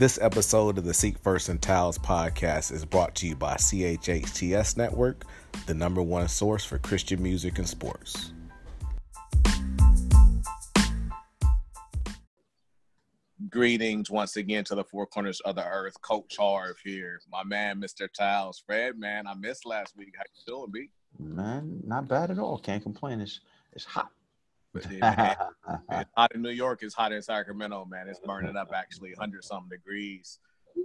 This episode of the Seek First and Tiles podcast is brought to you by CHHTS Network, the number one source for Christian music and sports. Greetings once again to the four corners of the earth. Coach Harv here, my man, Mr. Tiles. Fred, man, I missed last week. How you doing, B? Man, not bad at all. Can't complain. It's it's hot. But then, man, it's hot in New York. It's hot in Sacramento, man. It's burning up actually 100 something degrees.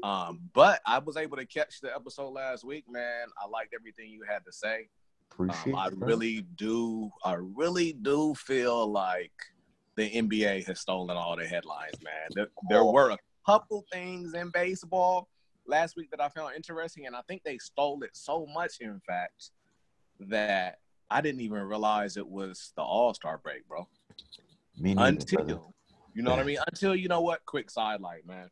Um, but I was able to catch the episode last week, man. I liked everything you had to say. Appreciate Um, I bro. really do. I really do feel like the NBA has stolen all the headlines, man. There, there were a couple things in baseball last week that I found interesting, and I think they stole it so much, in fact, that I didn't even realize it was the All Star break, bro. Neither, brother. Until you know what I mean. Until you know what. Quick sidelight, man.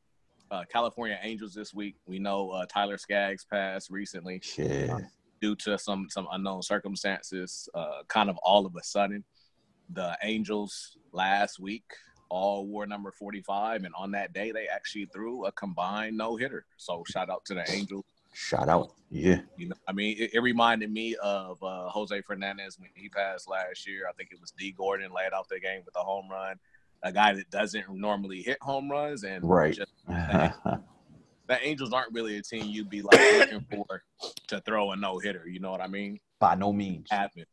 Uh, California Angels this week. We know uh, Tyler Skaggs passed recently Shit. due to some some unknown circumstances. Uh, kind of all of a sudden, the Angels last week all wore number 45, and on that day they actually threw a combined no hitter. So shout out to the Angels. Shout out. Yeah. You know, I mean, it, it reminded me of uh, Jose Fernandez when he passed last year. I think it was D. Gordon laid off the game with a home run. A guy that doesn't normally hit home runs, and Right. just the Angels aren't really a team you'd be like looking for to throw a no hitter. You know what I mean? By no means. Happen.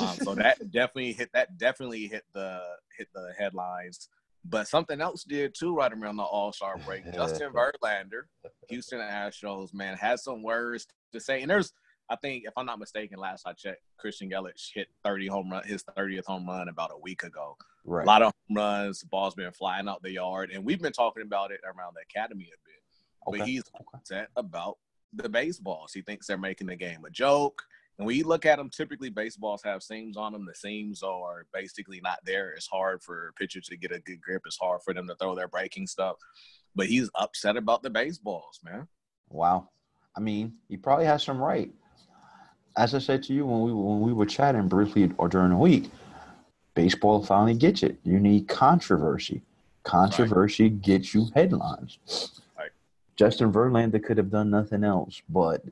Um, so that definitely hit that definitely hit the hit the headlines. But something else did too right around the All Star break. Justin Verlander, Houston Astros, man, had some words to say. And there's, I think, if I'm not mistaken, last I checked, Christian Yelich hit 30 home run, his 30th home run about a week ago. right. A lot of home runs, ball's been flying out the yard, and we've been talking about it around the academy a bit. But he's upset about the baseballs. He thinks they're making the game a joke. And when you look at them, typically baseballs have seams on them. The seams are basically not there. It's hard for pitchers to get a good grip. It's hard for them to throw their breaking stuff. But he's upset about the baseballs, man. Wow. I mean, he probably has some right. As I said to you when we when we were chatting briefly or during the week, baseball finally gets it. You need controversy. Controversy gets you headlines. Right. Justin Verlander could have done nothing else, but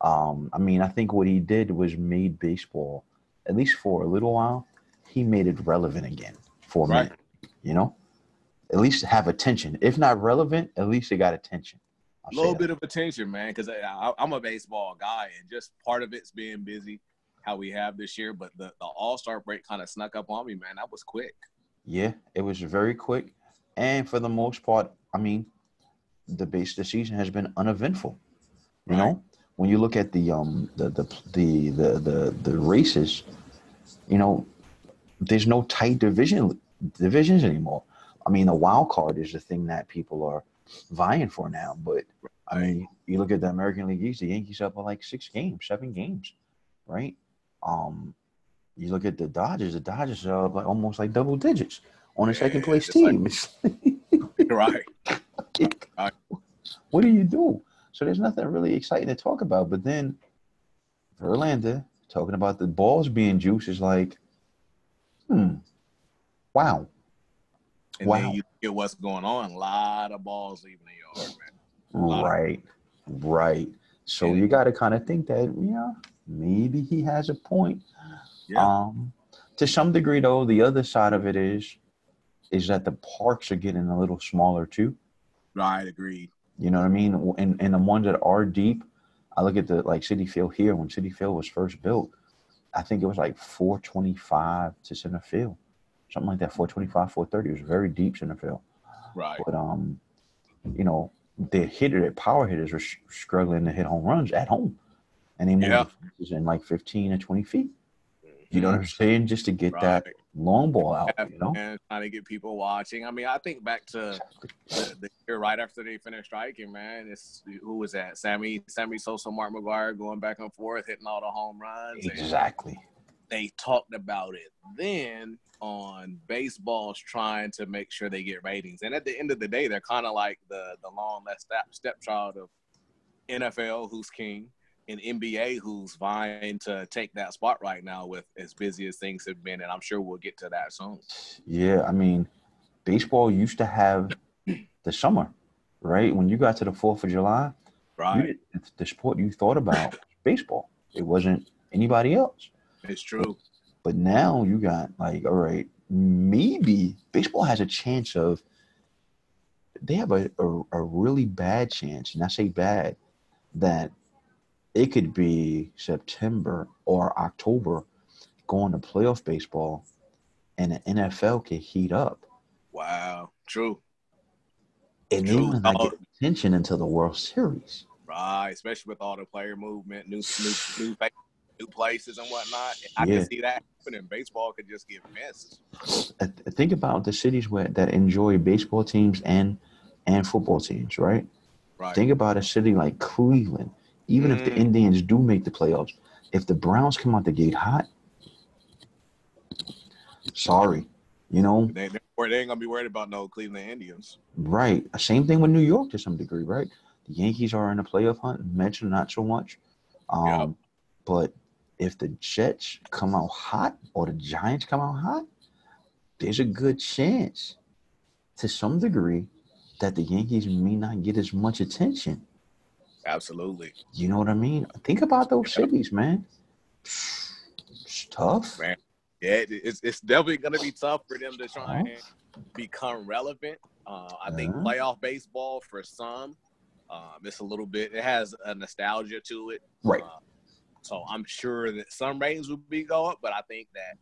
um, I mean, I think what he did was made baseball, at least for a little while, he made it relevant again for Right. minute. You know, at least have attention. If not relevant, at least it got attention. A little bit of attention, man, because I'm a baseball guy, and just part of it's being busy, how we have this year. But the, the All Star break kind of snuck up on me, man. That was quick. Yeah, it was very quick, and for the most part, I mean, the base the season has been uneventful. You Right. know, when you look at the um the the the the the, the races, you know, there's no tight division divisions anymore. I mean, the wild card is the thing that people are vying for now. But I mean, you look at the American League East, the Yankees up by like six games, seven games, right? Um, you look at the Dodgers, the Dodgers are up like almost like double digits on a second place like- team. Right. Right. what do you do? So there's nothing really exciting to talk about. But then Verlander talking about the balls being juice is like, hmm, wow. And Wow. then you get what's going on. A lot of balls leaving the yard, man. lot of- Right, right. So And- you got to kind of think that, yeah, maybe he has a point. Yeah. Um, to some degree, though, the other side of it is, is that the parks are getting a little smaller too. Right, agreed. You know what I mean? And and the ones that are deep, I look at the like Citi Field here. When Citi Field was first built, I think it was like 425 to center field, something like that. 425, 430. It was very deep center field. Right. But um, you know, the hitter, the power hitters were sh- struggling to hit home runs at home, and they moved Yeah. in like 15 or 20 feet. You know what I'm saying? Just to get Right. that long ball out. You know? And trying to get people watching. I mean, I think back to the, the year right after they finished striking, man. It's who was that? Sammy, Sammy Sosa, Mark McGwire going back and forth, hitting all the home runs. Exactly. they talked about it then on baseball's trying to make sure they get ratings. And at the end of the day, they're kind of like the the long last step stepchild of NFL, who's king, and NBA, who's vying to take that spot right now with as busy as things have been. And I'm sure we'll get to that soon. Yeah, I mean, baseball used to have the summer, right? When you got to the Fourth of July, Right. the sport you thought about baseball. It wasn't anybody else. It's true. But now you got like, all right, maybe baseball has a chance of. They have a, a, a really bad chance, and I say bad, that it could be September or October going to playoff baseball, and the NFL could heat up, Wow. True. and they True. might not get attention until the World Series. Right. Especially with all the player movement, new new new, new places and whatnot. I Yeah. can see that happening. Baseball could just get missed. Think about the cities where that enjoy baseball teams and and football teams, right? Right. Think about a city like Cleveland. Even if the Mm. Indians do make the playoffs, if the Browns come out the gate hot, sorry, you know, They, they, they ain't gonna be worried about no Cleveland Indians. right? Same thing with New York to some degree, right? The Yankees are in a playoff hunt. Mets not so much. Um, Yep. But if the Jets come out hot or the Giants come out hot, there's a good chance, to some degree, that the Yankees may not get as much attention. Absolutely. You know what I mean? Think about those Yeah. cities, man. It's tough. Man. Yeah, it's it's definitely gonna be tough for them to try Uh-huh. and become relevant. Uh, I think Uh-huh. playoff baseball for some, um, it's a little bit. It has a nostalgia to it. Right. Uh, so I'm sure that some ratings will be going, but I think that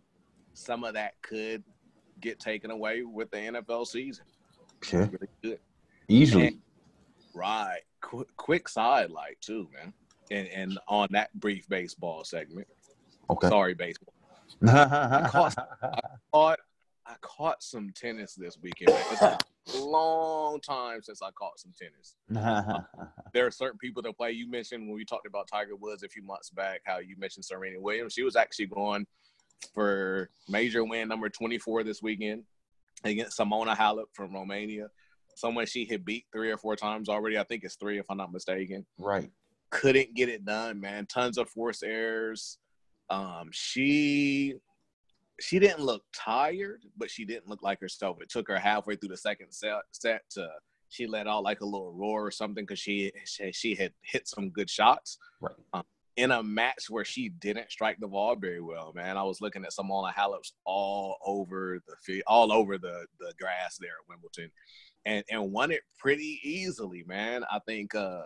some of that could get taken away with the NFL season. Okay. Really good. Easily. Right. Qu- quick side light too, man. And and on that brief baseball segment. Okay. Sorry, baseball. caught- caught I caught some tennis this weekend. Man. It's a long time since I caught some tennis. There are certain people that play. You mentioned when we talked about Tiger Woods a few months back, how you mentioned Serena Williams. She was actually going for major win number 24 this weekend against Simona Halep from Romania. Someone she had beat three or four times already. I think it's three, if I'm not mistaken right. couldn't get it done, man. Tons of force errors. Um, she she didn't look tired, but she didn't look like herself. It took her halfway through the second set, set to she let out like a little roar or something because she, she she had hit some good shots. Right. Um, in a match where she didn't strike the ball very well, man. I was looking at some on Halep's all over the field, all over the the grass there at Wimbledon, and and won it pretty easily, man. I think uh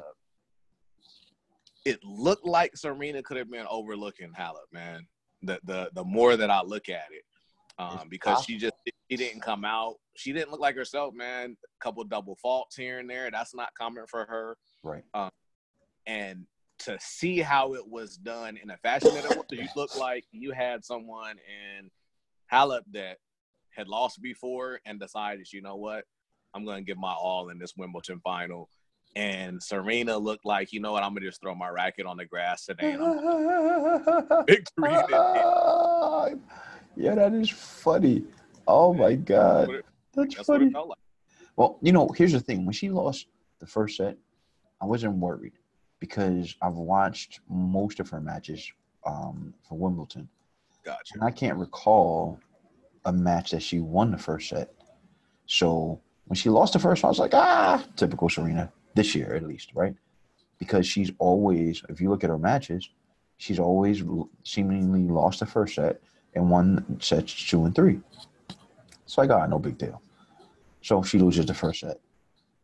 it looked like Serena could have been overlooking Halep, man. The the the more that I look at it, um, because she just she didn't come out. She didn't look like herself, man. A couple double faults here and there. That's not common for her. Right. Um, And to see how it was done in a fashion that it was, you look like you had someone in Halep that had lost before and decided, you know what, I'm going to give my all in this Wimbledon final. And Serena looked like, you know what, I'm going to just throw my racket on the grass today. And I'm victory. yeah, that is funny. Oh my god, that's That's what funny. it felt like. Well, you know, here's the thing. When she lost the first set, I wasn't worried because I've watched most of her matches um, for Wimbledon, Gotcha. and I can't recall a match that she won the first set. So when she lost the first one, I was like, ah, typical Serena this year at least, right? Because she's always, if you look at her matches, she's always seemingly lost the first set and won sets two and three. So I got no big deal. So she loses the first set.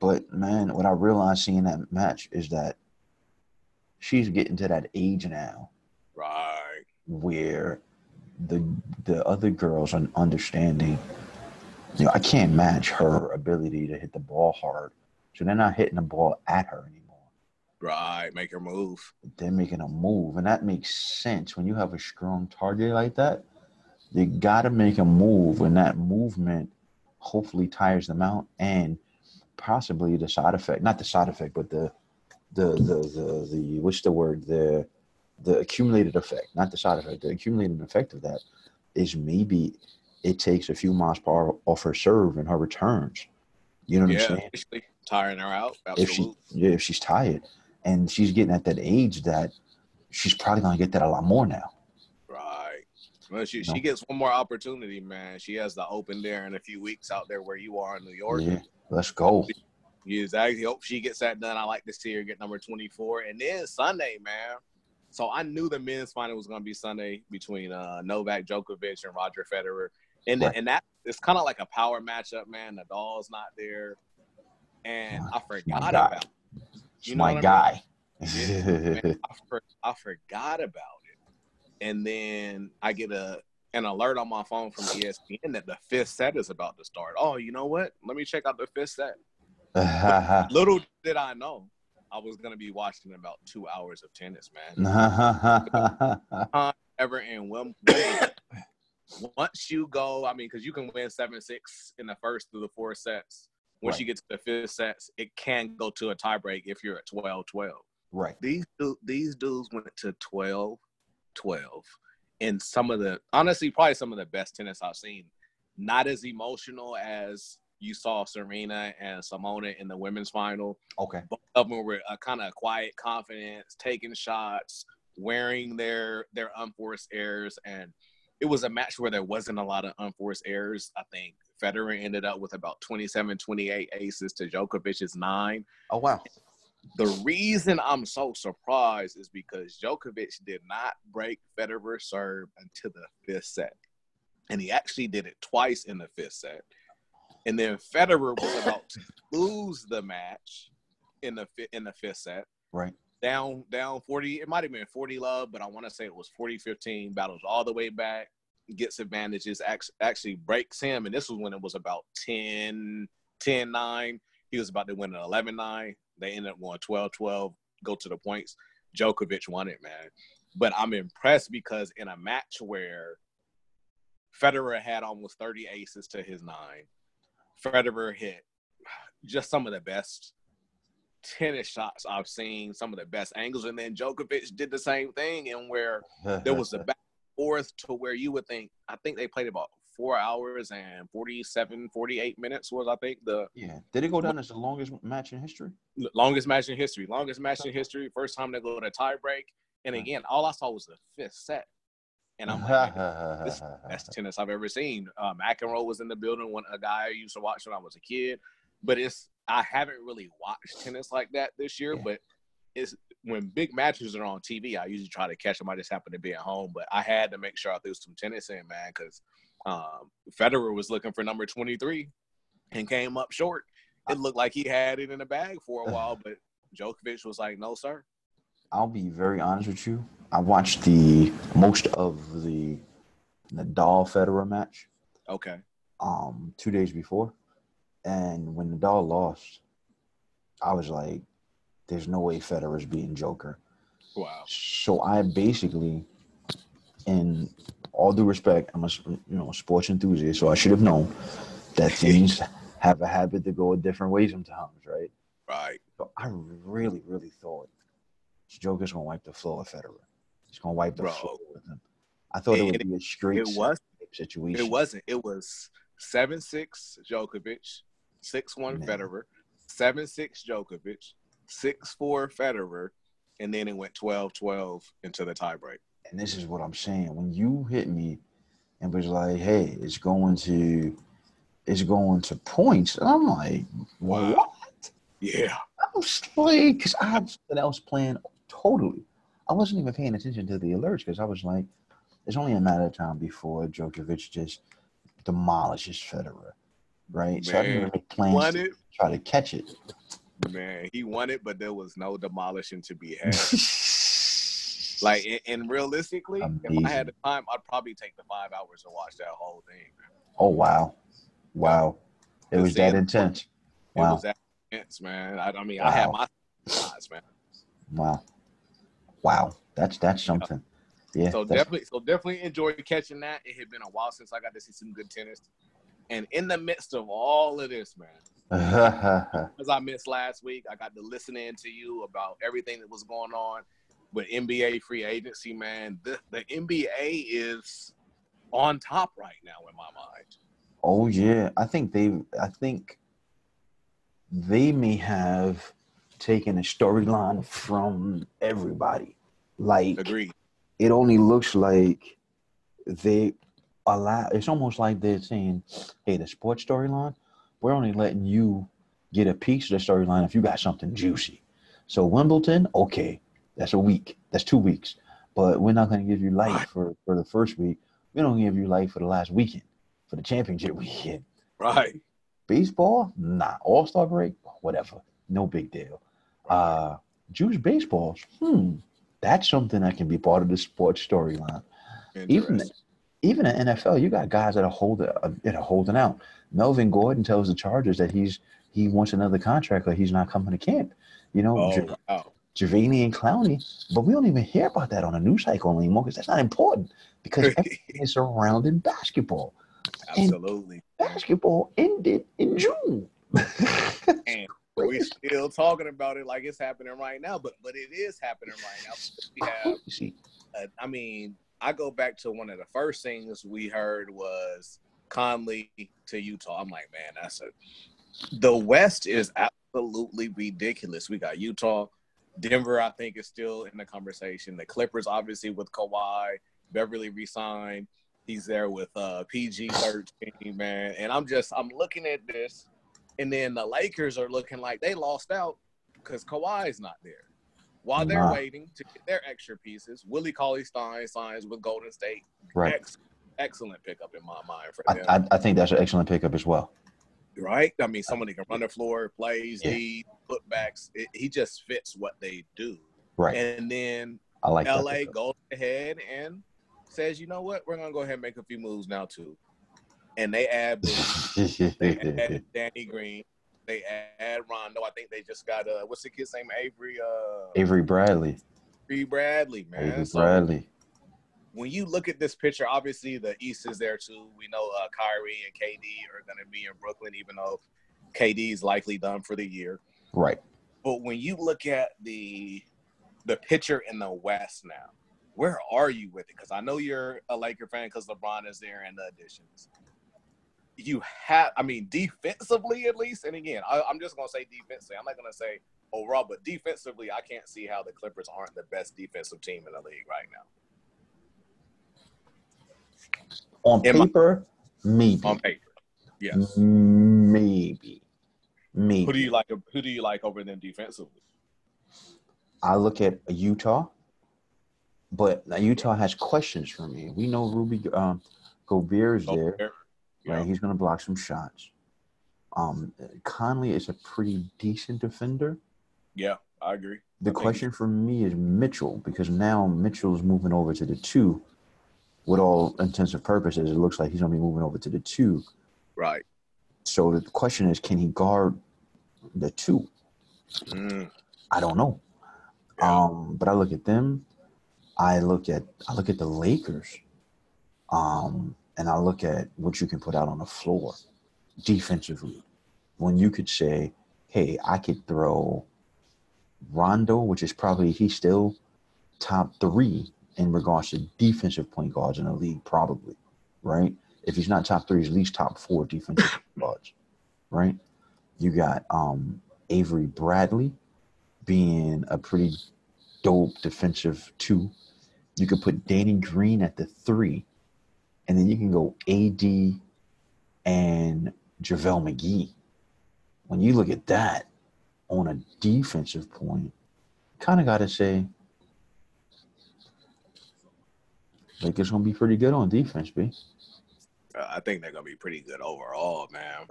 But man, what I realized seeing that match is that she's getting to that age now Right. where the the other girls are understanding. You know, I can't match her ability to hit the ball hard, so they're not hitting the ball at her anymore. Right. Make her move. They're making a move, and that makes sense when you have a strong target like that. You got to make a move, and that movement hopefully tires them out, and possibly the side effect—not the side effect, but the the the the, the what's the word the the accumulated effect, not the side effect. The accumulated effect of that is maybe it takes a few miles per hour off her serve and her returns. You know what Yeah. I'm saying? Tiring her out. If she, Absolutely. yeah, if she's tired, and she's getting at that age that she's probably gonna get that a lot more now. Right. Well, she, No. she gets one more opportunity, man. She has the open there in a few weeks out there where you are in New York. Yeah, let's go. Exactly. Hope she gets that done. I like to see her get number 24. And then Sunday, man. So I knew the men's final was going to be Sunday between uh, Novak Djokovic and Roger Federer. And, Right. and that it's kind of like a power matchup, man. The Nadal's not there. And I forgot guy. about It's You know my what I guy. man, I, for, I forgot about it. And then I get a an alert on my phone from ESPN that the fifth set is about to start. Oh, you know what? Let me check out the fifth set. Little did I know I was gonna be watching about two hours of tennis, man. Ever in Wimbledon. Once you go, I mean, because you can win seven six in the first through the four sets. Once Right. you get to the fifth sets, it can go to a tiebreak if you're at 12-12. right. These these dudes went to 12 12 and some of the honestly probably some of the best tennis I've seen. Not as emotional as you saw Serena and Simona in the women's final. Okay. Both of them were uh, a kind of quiet confidence, taking shots, wearing their their unforced errors, and it was a match where there wasn't a lot of unforced errors. I think Federer ended up with about 27, 28 aces to Djokovic's nine. Oh, wow. the reason I'm so surprised is because Djokovic did not break Federer's serve until the fifth set. And he actually did it twice in the fifth set. And then Federer was about to lose the match in the fi- in the fifth set. Right. Down down 40, it might have been 40 love, but I want to say it was 40-15, battles all the way back, gets advantages, actually, breaks him. And this was when it was about 10, 10-9. He was about to win an 11-9. They ended up going 12-12, go to the points. Djokovic won it, man. But I'm impressed because in a match where Federer had almost 30 aces to his nine, Federer hit just some of the best tennis shots I've seen, some of the best angles. And then Djokovic did the same thing, and where there was a back and forth to where you would think, I think they played about four hours and 47, 48 minutes was, I think, the yeah. Did it go down as the longest match in history? longest match in history. Longest match in history. First time they go to tie break. And again, all I saw was the fifth set. And I'm like, this is the best tennis I've ever seen. Uh, McEnroe was in the building, one a guy I used to watch when I was a kid. But it's I haven't really watched tennis like that this year. Yeah. But it's when big matches are on TV, I usually try to catch them. I just happen to be at home, but I had to make sure I threw some tennis in, man, because um, Federer was looking for number twenty three and came up short. It looked like he had it in the bag for a while, but Djokovic was like, "No, sir." I'll be very honest with you. I watched the most of the Nadal Federer match Okay, um two days before, and when Nadal lost, I was like, "There's no way Federer's beating Joker." wow. So I basically, in all due respect, I'm a you know sports enthusiast, so I should have known that things have a habit to go a different way sometimes, right? Right. So I really, really thought Joker's gonna wipe the floor with Federer. He's gonna wipe the Bro. floor with him. I thought it, It- would be a straight It was. situation. It wasn't. It was seven six Djokovic, six one. Federer, seven six Djokovic, six four Federer, and then it went 12-12 into the tiebreak. and this is what I'm saying. When you hit me and was like, "Hey, it's going to, it's going to points," and I'm like, Wow. "What?" Yeah. I was like, because I had something else planned totally. I wasn't even paying attention to the alerts because I was like, it's only a matter of time before Djokovic just demolishes Federer, right? so I didn't even make plans Won to it, try to catch it. man. He won it, but there was no demolishing to be had. like, and, and realistically, if I had the time, I'd probably take the five hours to watch that whole thing. oh wow, wow, it was that intense. It Wow, was that intense, man. I, I mean, I had my eyes, man. wow, wow. That's that's something. Yeah, So definitely, so definitely enjoy catching that. It had been a while since I got to see some good tennis. And in the midst of all of this, man, as I missed last week, I got to listen in to you about everything that was going on with NBA free agency, man. The, the NBA is on top right now in my mind. Oh yeah, I think they. I think they may have taken a storyline from everybody. Like Agreed. it only looks like they allow. It's almost like they're saying, "Hey, the sports storyline, we're only letting you get a piece of the storyline if you got something juicy. So Wimbledon, okay, that's a week, that's two weeks, but we're not going to give you light for for the first week. We don't give you light for the last weekend, for the championship weekend. Right. Baseball, nah. All Star break, whatever, no big deal. Uh, Jewish baseballs, hmm, that's something that can be part of the sports storyline. Even. Even in NFL, you got guys that are holding uh, that are holding out. Melvin Gordon tells the Chargers that he's he wants another contract or he's not coming to camp. You know, Oh, wow. And Clowney, but we don't even hear about that on a news cycle anymore because that's not important because everything is surrounding basketball. Absolutely. Basketball ended in June. And we're still talking about it like it's happening right now, but but it is happening right now. We have uh, I mean, I go back to one of the first things we heard was Conley to Utah. I'm like, man, that's a the West is absolutely ridiculous. We got Utah, Denver. I think is still in the conversation. The Clippers, obviously, with Kawhi, Beverley resigned. He's there with uh, PG thirteen, man. And I'm just I'm looking at this, and then the Lakers are looking like they lost out because Kawhi's not there. While they're waiting to get their extra pieces, Willie Cauley Stein signs with Golden State. right. Ex- excellent pickup in my mind for I, them. I, I think that's an excellent pickup as well. right? I mean, somebody can run the floor, plays, Yeah. lead, putbacks. It, he just fits what they do. Right. And then I like. LA goes ahead and says, you know what, we're gonna go ahead and make a few moves now too. And they add they add Danny Green, they add Rondo. I think they just got uh, what's the kid's name? Avery uh, Avery Bradley. Avery Bradley, man. Avery So Bradley. when you look at this picture, obviously the East is there too. We know uh, Kyrie and KD are going to be in Brooklyn, even though KD is likely done for the year. Right. But when you look at the the picture in the West now, where are you with it? Because I know you're a Laker fan because LeBron is there and the additions. You have, I mean, defensively at least. And again, I, I'm just going to say defensively. I'm not going to say overall, but defensively, I can't see how the Clippers aren't the best defensive team in the league right now. On In my- paper, maybe. On paper, yes. Maybe. Maybe. Who do you like? Who do you like over them defensively? I look at Utah, but now Utah has questions for me. We know Rudy um, Gobert is there, Yeah. right? He's going to block some shots. Um, Conley is a pretty decent defender. Yeah, I agree. The I think- question for me is Mitchell because now Mitchell's moving over to the two. With all intents and purposes, it looks like he's going to be moving over to the two. Right. So the question is, can he guard the two? Mm, I don't know. Yeah. Um, but I look at them. I look at I look at the Lakers, um, and I look at what you can put out on the floor defensively. When you could say, "Hey, I could throw Rondo, which is probably he's still top three in regards to defensive point guards in the league, probably, right? If he's not top three, he's at least top four defensive point guards, right? You got um, Avery Bradley being a pretty dope defensive two. You could put Danny Green at the three, and then you can go AD and JaVale McGee. When you look at that on a defensive point, kind of got to say, Lakers gonna be pretty good on defense, B. Uh, I think they're gonna be pretty good overall, man.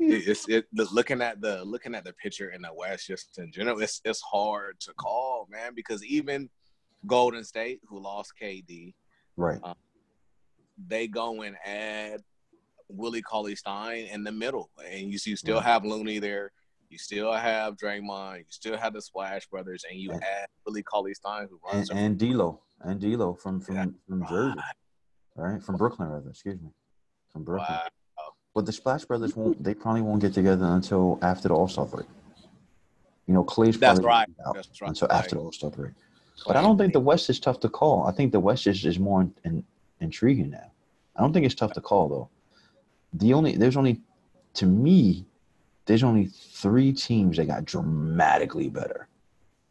It's it, the- looking at the looking at the picture in the West, just in general, it's it's hard to call, man, because even Golden State, who lost KD, right. They go and add Willie Cauley Stein in the middle, and you, you still have Looney there. You still have Draymond. You still have the Splash Brothers, and you And- add Willie Cauley Stein, who runs. And, and D'Lo, and D'Lo from from Yeah. from Jersey, right? From Brooklyn, rather. Excuse me, from Brooklyn. Wow. But the Splash Brothers won't. They probably won't get together until after the All Star break. You know, Clay's That's probably right. out That's right. until after the All Star break. But I don't think the West is tough to call. I think the West is, is more in, in, intriguing now. I don't think it's tough to call though. The only there's only to me there's only three teams that got dramatically better.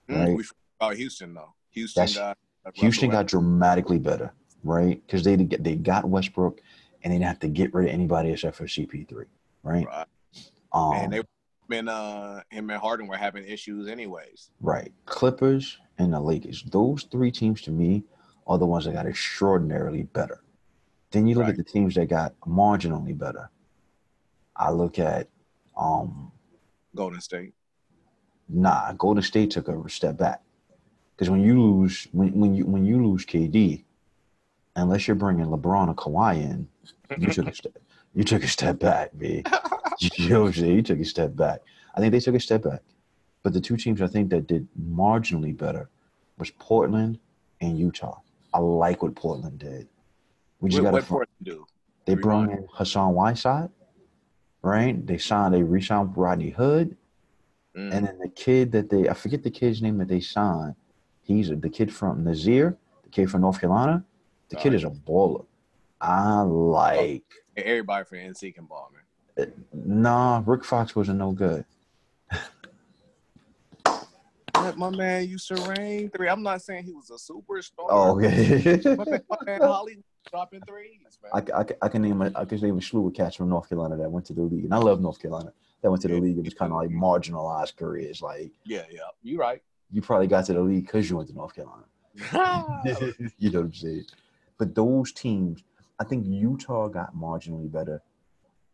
Mm, right. we forgot about Houston though. Houston That's- got Houston got dramatically better, right? Because they they got Westbrook and they didn't have to get rid of anybody except for CP3, right? Right. Um, and they and uh him and Harden were having issues anyways. Right. Clippers and the Lakers. Those three teams to me are the ones that got extraordinarily better. Then you look Right. at the teams that got marginally better. I look at um Golden State. nah, Golden State took a step back. Because when you lose when, when you when you lose KD, unless you're bringing LeBron or Kawhi in, you took a step you took a step back, B. you know what I'm saying? You took a step back. I think they took a step back. But the two teams I think that did marginally better was Portland and Utah. I like what Portland did. We just What, got what Portland do? they brought in Hassan Whiteside, right? They signed they re-signed Rodney Hood. Mm. And then the kid that they I forget the kid's name that they signed. He's the kid from Nassir, the kid from North Carolina. The kid is a baller. I like. Everybody from NC can ball, man. Nah, Rick Fox wasn't no good. Let my man used to rain three. I'm not saying he was a superstar. Oh, okay. my man, my man Holly dropping threes, man. I, I, I can name a, I can name a slew of cats from North Carolina that went to the league, and I love North Carolina. That went to the Yeah. league. It was kind of like marginalized careers. Like yeah, yeah. you're right. you probably got to the league because you went to North Carolina. you know what I'm saying? But those teams, I think Utah got marginally better,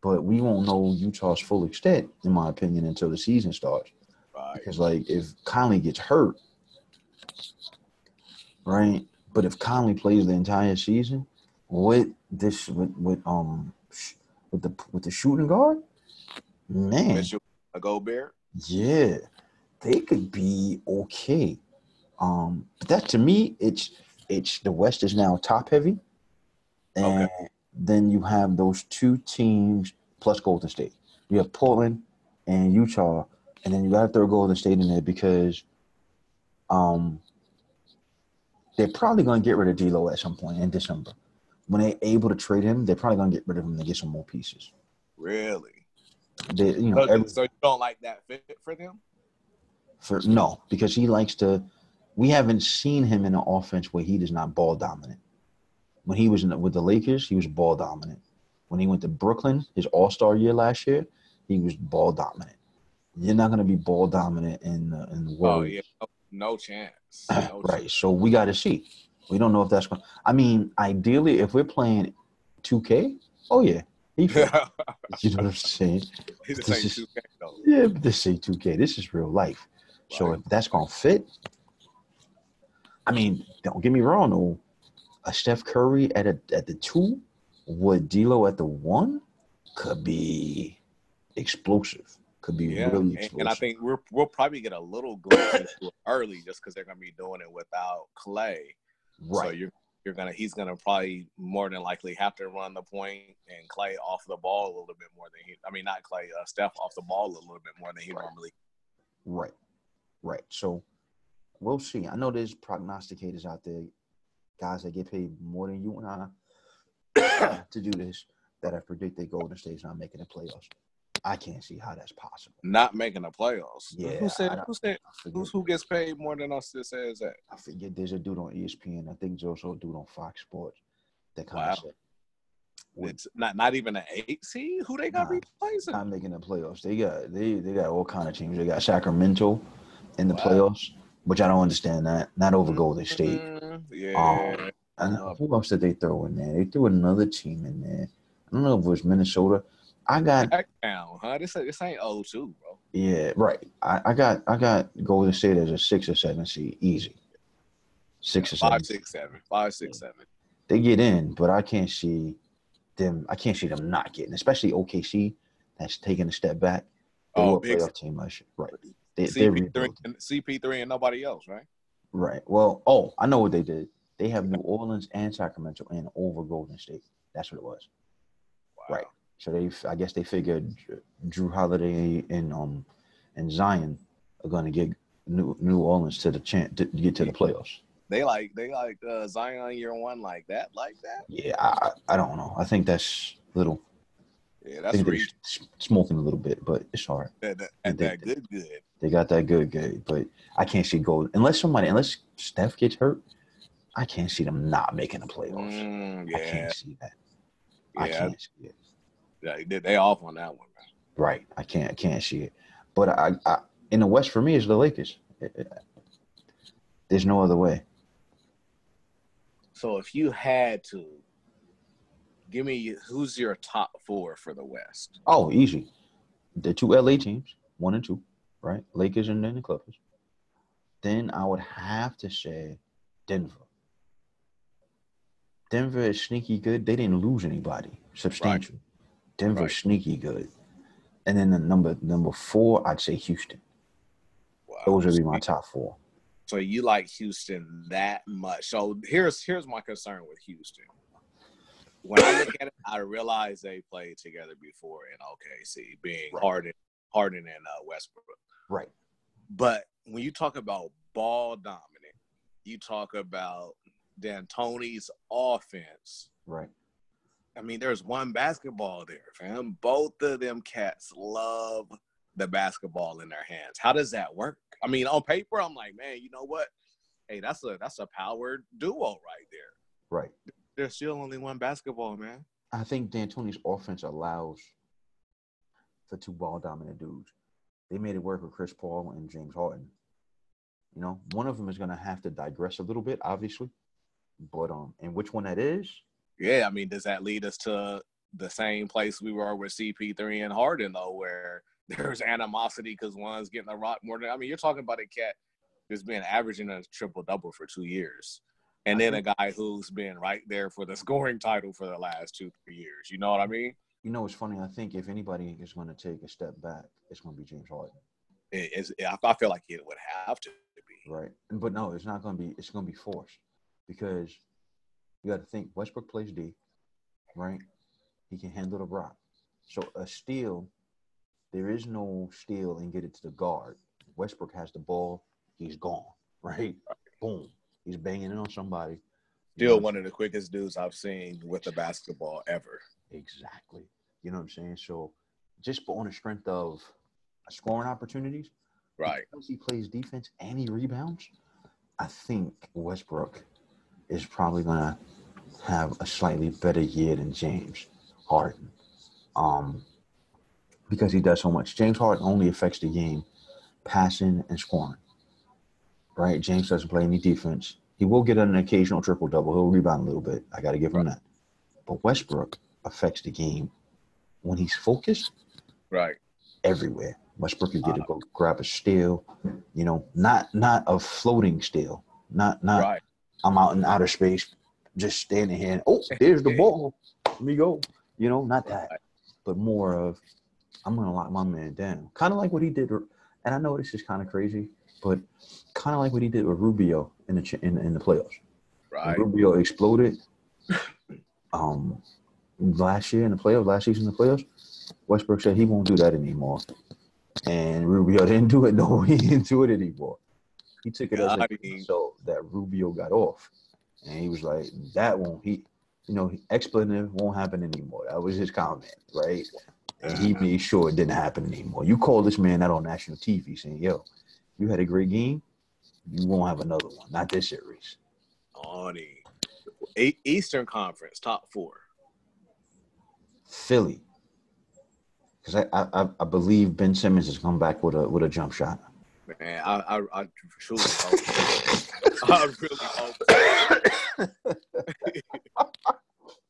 but we won't know Utah's full extent, in my opinion, until the season starts. Right. Because like if Conley gets hurt, right? But if Conley plays the entire season, with this with, with um with the with the shooting guard, man, Mitchell, a Gobert. yeah, they could be okay. Um, but that to me, it's it's the West is now top heavy, and then you have those two teams plus Golden State. You have Portland and Utah, and then you got to throw Golden State in there because, um, they're probably going to get rid of D'Lo at some point in December. When they're able to trade him, they're probably going to get rid of him to get some more pieces. Really? They, you know, So, every, so you don't like that fit for them? For no, because he likes to. We haven't seen him in an offense where he is not ball dominant. When he was in the, with the Lakers, he was ball dominant. When he went to Brooklyn, his All Star year last year, he was ball dominant. You're not going to be ball dominant in the, in the world. Oh yeah, no, no chance. No right? So we got to see. We don't know if that's going. To. I mean, ideally, if we're playing 2K, oh yeah, chance. you know what I'm saying? This is- two games though. Yeah, but this ain't 2K. This is real life. So if that's gonna fit, I mean, don't get me wrong though. A Steph Curry at a at the two with D'Lo at the one could be explosive. Could be Yeah, really and, and I think we're, we'll probably get a little glimpse early just because they're gonna be doing it without Clay. Right. So you're you're gonna he's gonna probably more than likely have to run the point and Clay off the ball a little bit more than he. I mean, not Clay, uh, Steph off the ball a little bit more than he Right. normally. right, right. So we'll see. I know there's prognosticators out there, guys that get paid more than you and I to do this that have predicted Golden State's not making the playoffs. I can't see how that's possible. Not making the playoffs. Yeah, Who said? Who said? Who's, who gets paid more than us? That says that. I forget there's a dude on ESPN. I think there's also a dude on Fox Sports that kind Wow. of said with It's not not even an eight seed. Who they got Nah. replacing? not making the playoffs. They got they they got all kind of teams. They got Sacramento in the Wow. playoffs, which I don't understand that. Not over Golden State. Yeah. Um, and who else did they throw in there? They threw another team in there. I don't know if it was Minnesota. I got down, huh? This this ain't 0-2, bro. yeah right. I, I got I got Golden State as a six or seven seed, easy. Six or seven. Five, six, seven. Five, six, seven. they get in, but I can't see them. I can't see them not getting, especially OKC that's taking a step back. They Oh, were a playoff team last year, right? They, they're CP3 and CP3 and nobody else, right? right. Well, oh, I know what they did. They have New Orleans and Sacramento in over Golden State. That's what it was. Wow. Right. So they, I guess they figured Jrue Holiday and um and Zion are going to get New New Orleans to the chance to get to the playoffs. They like they like uh, Zion year one like that, like that. Yeah, I, I don't know. I think that's little. Yeah, that's think they're reach. s- smoking a little bit, but it's hard. That, that, that, they- good, good. They got that good, good, but I can't see gold unless somebody, unless Steph gets hurt. I can't see them not making the playoffs. Mm, I can't see that. I can't see it. Yeah. They, they off on that one. Right, I can't. I can't see it. But I, I in the West for me is the Lakers. It- it- there's no other way. So if you had to give me who's your top four for the West? Oh, easy. The two LA teams, one and two, right? Lakers and then the Clippers. Then I would have to say Denver. Denver is sneaky good. They didn't lose anybody substantial. Denver's Right. sneaky good. And then the number number four, I'd say Houston. Wow. Those would be my top four. So you like Houston that much? So here's here's my concern with Houston. When I look at it, I realize they played together before in OKC, being Right. Harden, Harden and uh, Westbrook. Right. But when you talk about ball dominant, you talk about D'Antoni's offense. Right. I mean, there's one basketball there, fam. Both of them cats love the basketball in their hands. How does that work? I mean, on paper, I'm like, man, you know what? Hey, that's a that's a powered duo right there. Right. There's still only one basketball, man. I think D'Antoni's offense allows for two ball dominant dudes. They made it work with Chris Paul and James Harden. You know, one of them is going to have to digress a little bit, obviously, but um, and which one that is, Yeah, I mean, does that lead us to the same place we were with CP3 and Harden though, where there's animosity because one's getting a rock more than I mean, you're talking about a cat who's been averaging a triple double for two years. And then a mm-hmm. guy who's been right there for the scoring title for the last two, three years. You know what I mean? you know, it's funny. I think if anybody is going to take a step back, it's going to be James Harden, It, I feel like it would have to be. right? But no, it's not going to be. It's going to be forced because you got to think Westbrook plays D, right? He can handle the rock. So a steal, there is no steal and get it to the guard. Westbrook has the ball, he's gone, right? Boom. He's banging in on somebody. You Still know, one of the quickest dudes I've seen with the basketball ever. Exactly. You know what I'm saying? So just on the strength of scoring opportunities, Right. because he plays defense and he rebounds, I think Westbrook is probably gonna have a slightly better year than James Harden. Um because he does so much. James Harden only affects the game passing and scoring. Right? James doesn't play any defense. He will get an occasional triple double. He'll rebound a little bit. I gotta give him that. But Westbrook affects the game when he's focused Right. everywhere. Westbrook could get to go grab a steal, you know, not not a floating steal, not not Right. I'm out in outer space, just standing here. And, oh, there's the ball. Let me go. You know, not that, but more of I'm gonna lock my man down. Kind of like what he did, and I know this is kind of crazy, but kind of like what he did with Rubio in the in, in the playoffs. When Right. Rubio exploded. Um, last year in the playoffs, last season in the playoffs, Westbrook said he won't do that anymore, and Rubio didn't do it. No, he didn't do it anymore. He took it as I a mean- so that Rubio got off, and he was like, "That won't he." You know, expletive won't happen anymore. That was his comment, right? And he made sure it didn't happen anymore. You call this man out on national TV saying, "Yo, you had a great game. You won't have another one. Not this series." Oni. E- Eastern Conference, top four. Philly, because I, I I- I believe Ben Simmons has come back with a with a jump shot. Man, I I, I truly hope. I really hope.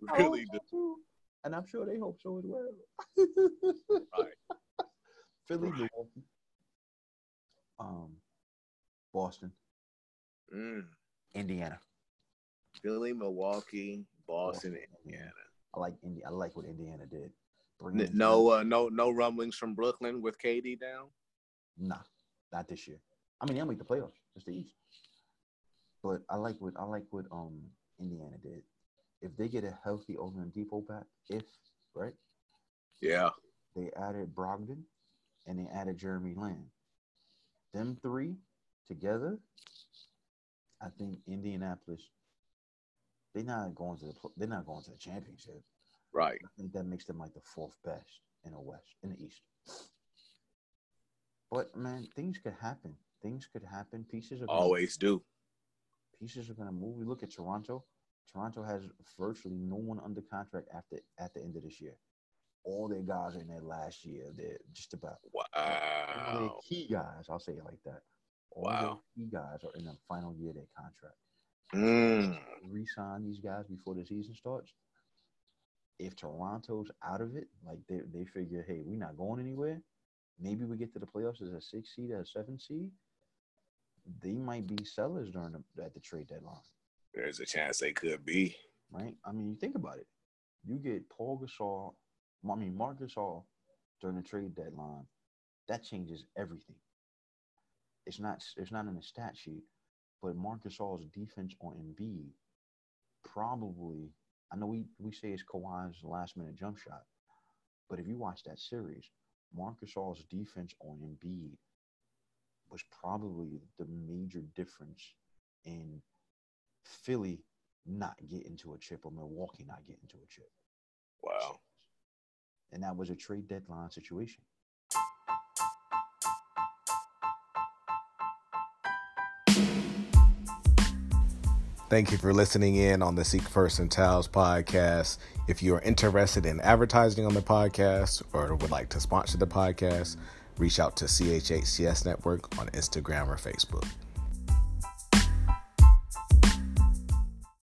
really do. And I'm sure they hope so as well. Right. Philly, Right. Milwaukee, um, Boston, Mm. Indiana. Philly, Milwaukee, Boston, Indiana. I like Indi- I like what Indiana did. Bring No, uh, no, no rumblings from Brooklyn with KD down. Nah, not this year. I mean, they'll make the playoffs. It's the East. But I like what I like what um Indiana did. If they get a healthy Oladipo back, if right, Yeah, they added Brogdon and they added Jeremy Lamb. Them three together, I think Indianapolis. They're not going to the they're not going to the championship. right. I think that makes them like the fourth best in the West, in the East. But man, things could happen. Things could happen. Pieces are gonna, Always do. pieces are going to move. We look at Toronto. Toronto has virtually no one under contract after at the end of this year. all their guys are in their last year. They're just about wow. key guys. I'll say it like that. All Wow. key guys are in the final year of their contract. Mm. Re-sign these guys before the season starts. If Toronto's out of it, like they they figure, hey, we're not going anywhere. Maybe we get to the playoffs as a six seed, as a seven seed. They might be sellers during the, at the trade deadline. There's a chance they could be. right? I mean, you think about it. You get Paul Gasol, I mean Marc Gasol during the trade deadline. That changes everything. It's not it's not in the stat sheet, but Marc Gasol's defense on Embiid probably. I know we we say it's Kawhi's last minute jump shot, but if you watch that series, Marc Gasol's defense on Embiid was probably the major difference in Philly not getting to a chip or Milwaukee not getting to a chip. Wow. And that was a trade deadline situation. Thank you for listening in on the Seek First and Towels podcast. If you are interested in advertising on the podcast or would like to sponsor the podcast, reach out to CHHCS Network on Instagram or Facebook.